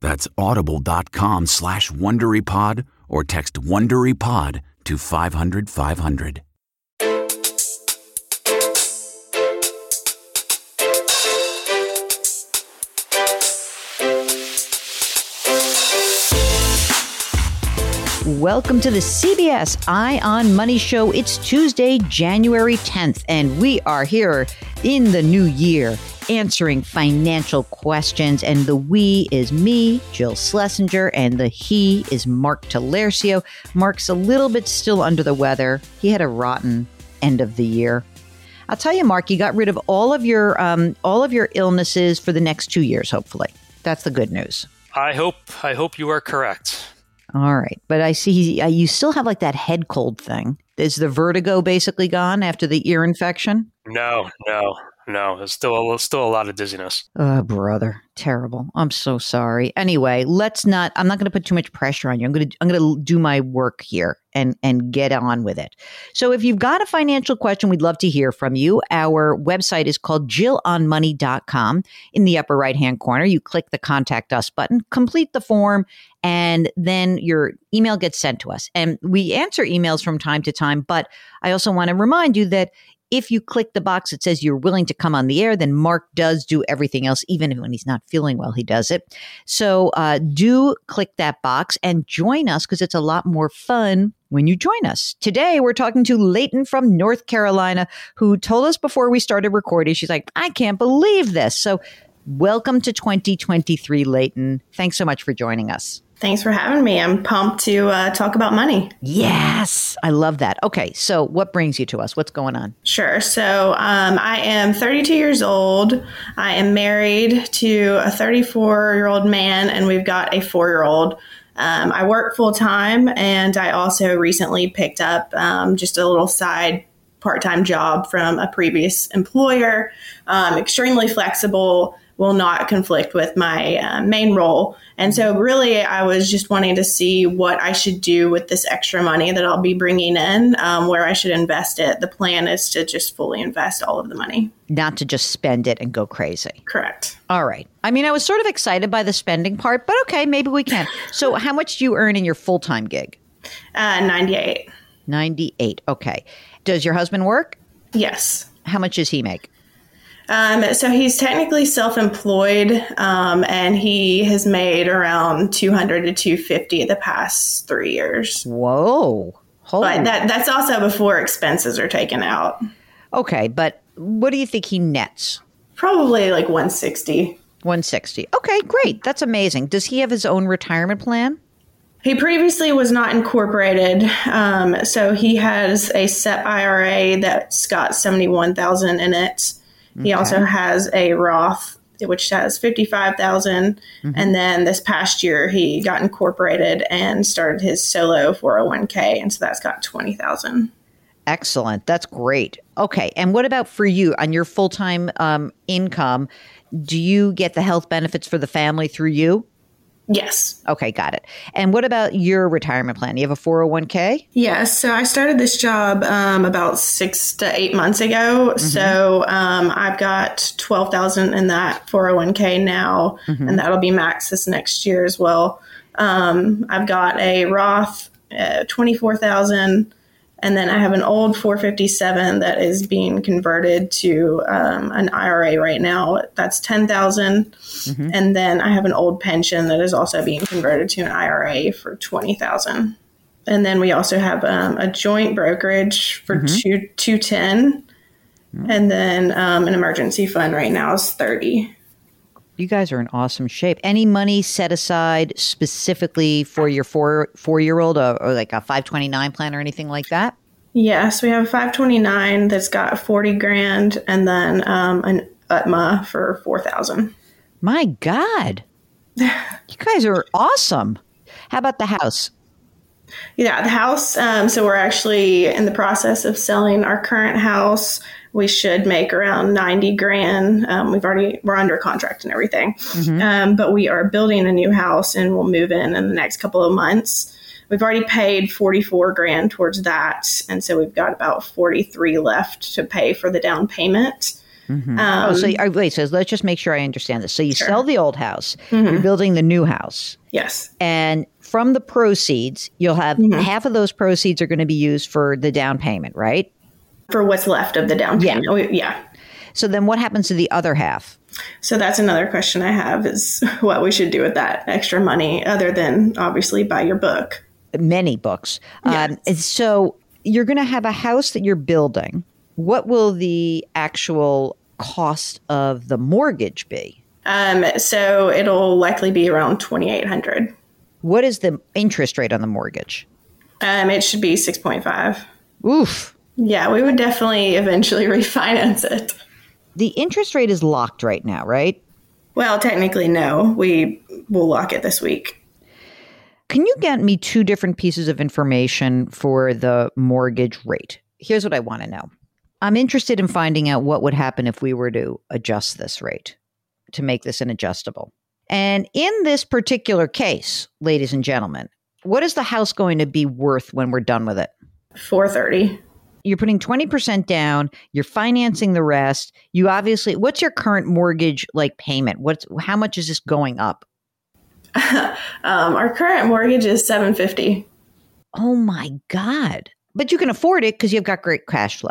That's audible.com slash WonderyPod or text WonderyPod to 500, 500. Welcome to the CBS Eye on Money Show. It's Tuesday, January 10th, and we are here in the new year answering financial questions. And the we is me, Jill Schlesinger, and the he is Mark Talercio. Mark's a little bit still under the weather. He had a rotten end of the year. I'll tell you, Mark, you got rid of all of your um, all of your illnesses for the next two years. Hopefully, that's the good news. I hope I hope you are correct. All right, but I see uh, you still have like that head cold thing. Is the vertigo basically gone after the ear infection? No, no, no, there's still a, still a lot of dizziness. Oh, brother, terrible. I'm so sorry. Anyway, let's not. I'm not going to put too much pressure on you. I'm going to I'm going to do my work here and and get on with it. So, if you've got a financial question, we'd love to hear from you. Our website is called JillOnMoney.com. In the upper right hand corner, you click the Contact Us button, complete the form, and then your email gets sent to us. And we answer emails from time to time, but I also want to remind you that if you click the box that says you're willing to come on the air, then Mark does do everything else, even when he's not feeling well, he does it. So uh, do click that box and join us because it's a lot more fun when you join us. Today, we're talking to Leighton from North Carolina, who told us before we started recording, she's like, I can't believe this. So welcome to 2023, Leighton. Thanks so much for joining us. Thanks for having me. I'm pumped to uh, talk about money. Yes, I love that. Okay, so what brings you to us? What's going on? Sure. So um, I am 32 years old. I am married to a 34 year old man, and we've got a four year old. Um, I work full time, and I also recently picked up um, just a little side part time job from a previous employer. Um, extremely flexible will not conflict with my uh, main role. And so, really, I was just wanting to see what I should do with this extra money that I'll be bringing in, um, where I should invest it. The plan is to just fully invest all of the money, not to just spend it and go crazy. Correct. All right. I mean, I was sort of excited by the spending part, but okay, maybe we can. so, how much do you earn in your full time gig? Uh, 98. 98. Okay. Does your husband work? Yes. How much does he make? Um, so he's technically self-employed, um, and he has made around 200 to 250 the past three years. Whoa! Holy. But that that's also before expenses are taken out. Okay, but what do you think he nets? Probably like 160. 160. Okay, great. That's amazing. Does he have his own retirement plan? He previously was not incorporated, um, so he has a SEP IRA that's got 71,000 in it. He also has a Roth, which has 55,000. Mm-hmm. And then this past year, he got incorporated and started his solo 401k. And so that's got 20,000. Excellent. That's great. Okay. And what about for you on your full time um, income? Do you get the health benefits for the family through you? Yes. Okay, got it. And what about your retirement plan? You have a 401k? Yes. So I started this job um, about six to eight months ago. Mm-hmm. So um, I've got 12000 in that 401k now, Mm-hmm. and that'll be max this next year as well. Um, I've got a Roth uh, 24000 and then I have an old 457 that is being converted to um, an IRA right now. That's 10,000. And then I have an old pension that is also being converted to an IRA for 20,000. And then we also have um, a joint brokerage for two, 210. And then um, an emergency fund right now is 30. You guys are in awesome shape. Any money set aside specifically for your four four year old or, or like a 529 plan or anything like that? Yes, we have a 529 that's got 40 grand and then um, an UTMA for 4,000. My God. You guys are awesome. How about the house? Yeah, the house. Um, so we're actually in the process of selling our current house. We should make around ninety grand. Um, we've already we're under contract and everything, um, but we are building a new house and we'll move in in the next couple of months. We've already paid forty four grand towards that, and so we've got about forty three left to pay for the down payment. Um, oh, so uh, wait, so let's just make sure I understand this. So you sell the old house, you're building the new house, yes, and from the proceeds, you'll have half of those proceeds are going to be used for the down payment, right? For what's left of the down Yeah. payment. We- yeah. So then what happens to the other half? So that's another question I have is what we should do with that extra money, other than obviously buy your book. Many books. Um, so you're going to have a house that you're building. What will the actual cost of the mortgage be? Um, so it'll likely be around twenty eight hundred. What is the interest rate on the mortgage? Um, it should be six point five. Oof. Yeah, we would definitely eventually refinance it. The interest rate is locked right now, right? Well, technically, no. We will lock it this week. Can you get me two different pieces of information for the mortgage rate? Here's what I want to know. I'm interested in finding out what would happen if we were to adjust this rate to make this an adjustable. And in this particular case, ladies and gentlemen, what is the house going to be worth when we're done with it? Four thirty. You're putting 20% down, you're financing the rest. You obviously, what's your current mortgage like payment? What's how much is this going up? Um, our current mortgage is seven fifty. Oh my God. But you can afford it because you've got great cash flow.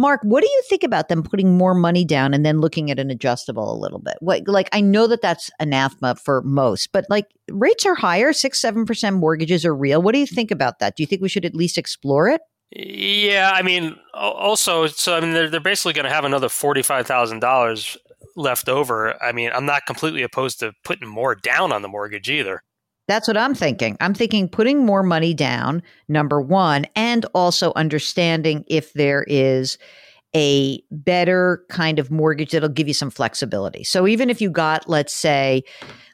Mark, what do you think about them putting more money down and then looking at an adjustable a little bit? What, like, I know that that's anathema for most, but like rates are higher, six, seven percent mortgages are real. What do you think about that? Do you think we should at least explore it? Yeah, I mean, also, so I mean, they're they're basically going to have another forty five thousand dollars left over. I mean, I'm not completely opposed to putting more down on the mortgage either. That's what I'm thinking. I'm thinking putting more money down, number one, and also understanding if there is a better kind of mortgage that'll give you some flexibility. So even if you got, let's say,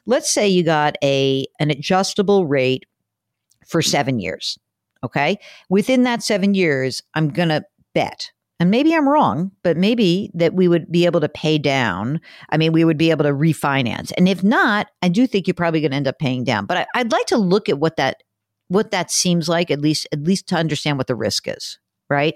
let's say you got a an adjustable rate for seven years. Okay. Within that seven years, I'm gonna bet. And maybe I'm wrong, but maybe that we would be able to pay down. I mean, we would be able to refinance. And if not, I do think you're probably going to end up paying down. But I, I'd like to look at what that what that seems like, at least at least to understand what the risk is. right?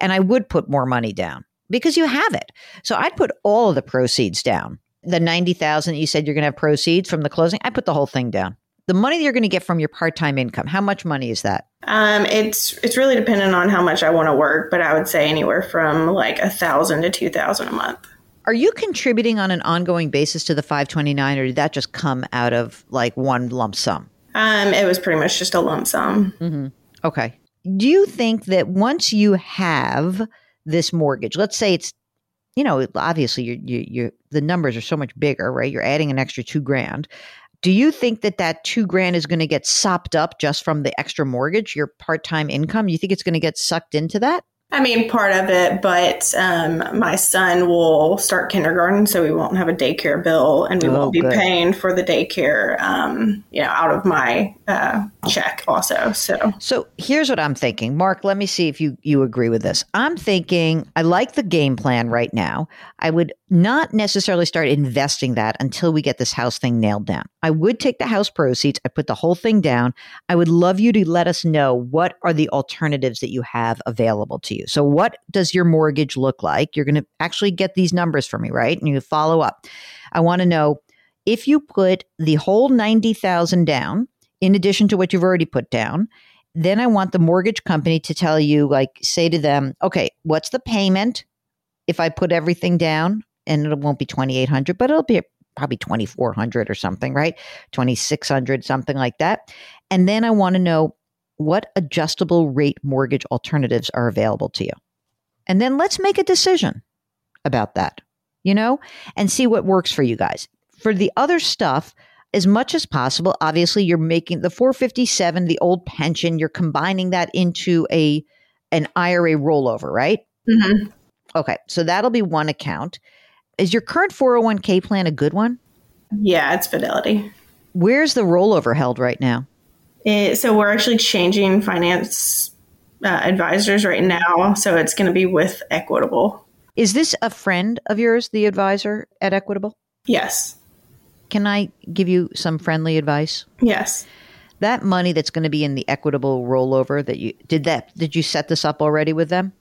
And I would put more money down because you have it. So I'd put all of the proceeds down. The 90,000 you said you're going to have proceeds from the closing, I put the whole thing down. The money that you're going to get from your part-time income, how much money is that? Um, it's it's really dependent on how much I want to work, but I would say anywhere from like a thousand to two thousand a month. Are you contributing on an ongoing basis to the 529 or did that just come out of like one lump sum? Um, it was pretty much just a lump sum. Mm-hmm. Okay. Do you think that once you have this mortgage, let's say it's, you know, obviously you you you the numbers are so much bigger, right? You're adding an extra two grand. Do you think that that two grand is going to get sopped up just from the extra mortgage, your part time income? You think it's going to get sucked into that? I mean, part of it, but um, my son will start kindergarten, so we won't have a daycare bill, and we Oh, won't be good. paying for the daycare, um, you know, out of my uh, check also. So So here's what I'm thinking. Mark, let me see if you, you agree with this. I'm thinking I like the game plan right now. I would not necessarily start investing that until we get this house thing nailed down. I would take the house proceeds, I put the whole thing down. I would love you to let us know what are the alternatives that you have available to you. So what does your mortgage look like? You're going to actually get these numbers for me, right? And you follow up. I want to know if you put the whole 90,000 down in addition to what you've already put down, then I want the mortgage company to tell you, like, say to them, okay, what's the payment if I put everything down? And it won't be 2800 but it'll be probably 2400 or something, right? 2600 something like that. And then I want to know what adjustable rate mortgage alternatives are available to you. And then let's make a decision about that, you know, and see what works for you guys. For the other stuff, as much as possible, obviously you're making the 457, the old pension, you're combining that into a an IRA rollover, right? mhm. Okay, so that'll be one account. Is your current 401k plan a good one? yeah, it's Fidelity. Where's the rollover held right now? It, so we're actually changing finance uh, advisors right now, so it's going to be with Equitable. Is this a friend of yours, the advisor at Equitable? Yes, Can I give you some friendly advice? yes. That money that's going to be in the Equitable rollover that you did that did you set this up already with them?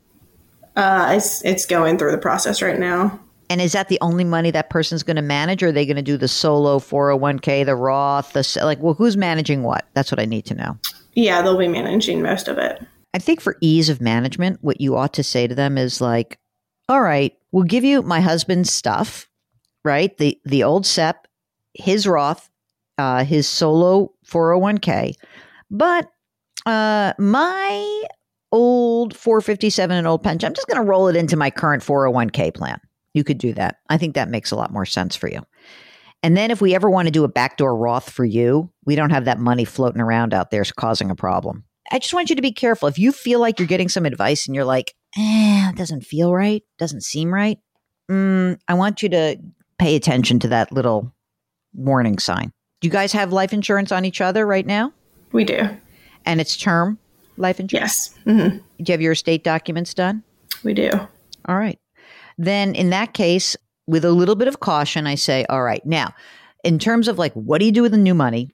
Uh, it's it's going through the process right now. And is that the only money that person's going to manage, or are they going to do the solo 401k, the Roth, the like? Well, who's managing what? That's what I need to know. Yeah, they'll be managing most of it. I think for ease of management, what you ought to say to them is like, "All right, we'll give you my husband's stuff, right? The the old SEP, his Roth, uh, his solo 401k, but uh, my old 457 and old pension, I'm just going to roll it into my current 401k plan. You could do that. I think that makes a lot more sense for you. And then if we ever want to do a backdoor Roth for you, we don't have that money floating around out there causing a problem. I just want you to be careful. If you feel like you're getting some advice and you're like, eh, it doesn't feel right, doesn't seem right, mm, I want you to pay attention to that little warning sign. Do you guys have life insurance on each other right now? We do. And it's term life insurance? Yes, hmm Do you have your estate documents done? we do. All right. Then in that case, with a little bit of caution, I say, all right, now, in terms of like, what do you do with the new money?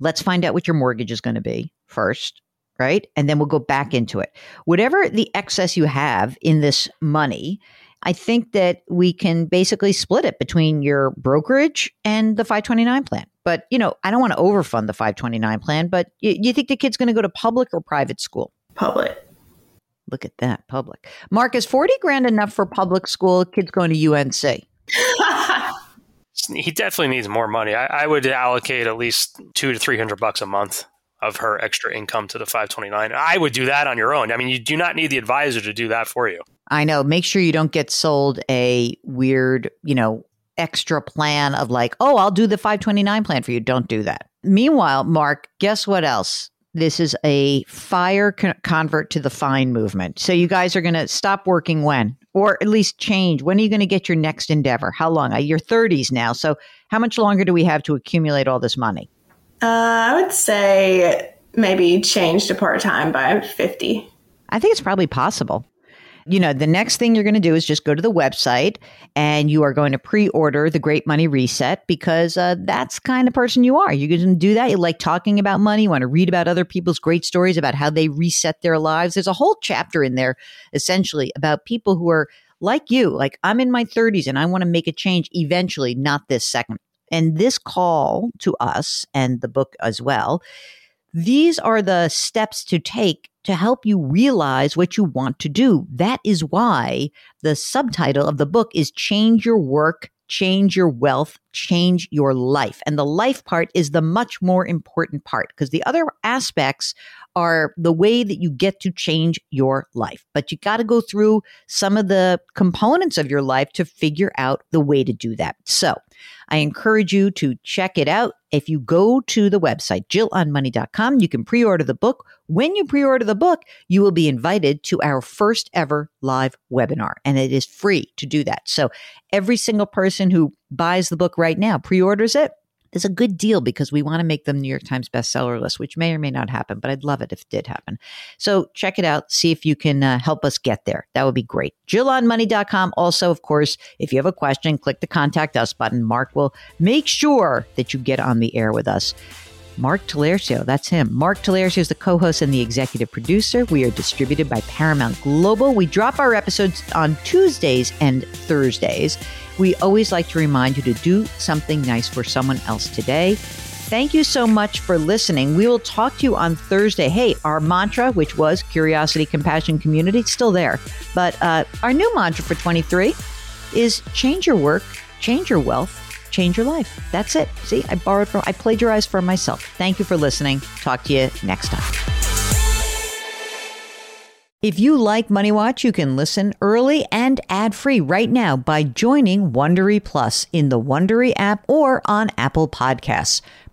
Let's find out what your mortgage is going to be first, right? And then we'll go back into it. Whatever the excess you have in this money, I think that we can basically split it between your brokerage and the 529 plan. But, you know, I don't want to overfund the 529 plan, but you, you think the kid's going to go to public or private school? Public. Look at that, public. Mark, is 40 grand enough for public school? Kids going to UNC. He definitely needs more money. I, I would allocate at least two to three hundred bucks a month of her extra income to the 529. I would do that on your own. I mean, you do not need the advisor to do that for you. I know. Make sure you don't get sold a weird, you know, extra plan of like, oh, I'll do the 529 plan for you. Don't do that. Meanwhile, Mark, guess what else? This is a fire con- convert to the fine movement. So you guys are going to stop working when? Or at least change. When are you going to get your next endeavor? How long? Uh, You're 30s now. So how much longer do we have to accumulate all this money? Uh, I would say maybe change to part time by 50. I think it's probably possible. You know, the next thing you're going to do is just go to the website and you are going to pre order the Great Money Reset because uh, that's kind of person you are. You're going to do that. You like talking about money, you want to read about other people's great stories about how they reset their lives. There's a whole chapter in there essentially about people who are like you, like I'm in my 30s and I want to make a change eventually, not this second. And this call to us and the book as well, these are the steps to take to help you realize what you want to do. That is why the subtitle of the book is Change Your Work, Change Your Wealth, Change Your Life. And the life part is the much more important part because the other aspects are the way that you get to change your life. But you got to go through some of the components of your life to figure out the way to do that. So I encourage you to check it out. If you go to the website, jillonmoney.com, you can pre order the book. When you pre order the book, you will be invited to our first ever live webinar, and it is free to do that. So every single person who buys the book right now, pre orders it. it, is a good deal because we want to make them New York Times bestseller list, which may or may not happen, but I'd love it if it did happen. So check it out. See if you can uh, help us get there. That would be great. JillOnMoney.com. Also, of course, if you have a question, click the contact us button. Mark will make sure that you get on the air with us. Mark Talercio, that's him. Mark Talercio is the co host and the executive producer. We are distributed by Paramount Global. We drop our episodes on Tuesdays and Thursdays. We always like to remind you to do something nice for someone else today. Thank you so much for listening. We will talk to you on Thursday. Hey, our mantra, which was curiosity, compassion, community, still there. But uh, our new mantra for 23 is change your work, change your wealth, change your life. That's it. See, I borrowed from, I plagiarized from myself. Thank you for listening. Talk to you next time. If you like Money Watch, you can listen early and ad-free right now by joining Wondery Plus in the Wondery app or on Apple Podcasts.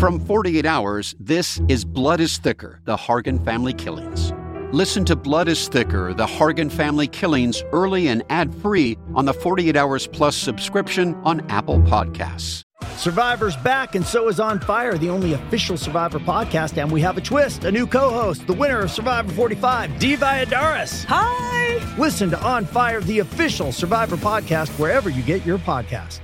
From 48 Hours, this is Blood is Thicker The Hargan Family Killings. Listen to Blood is Thicker The Hargan Family Killings early and ad free on the 48 Hours Plus subscription on Apple Podcasts. Survivor's back, and so is On Fire, the only official Survivor podcast. And we have a twist a new co host, the winner of Survivor 45, Dee Valladares. Hi! Listen to On Fire, the official Survivor podcast, wherever you get your podcast.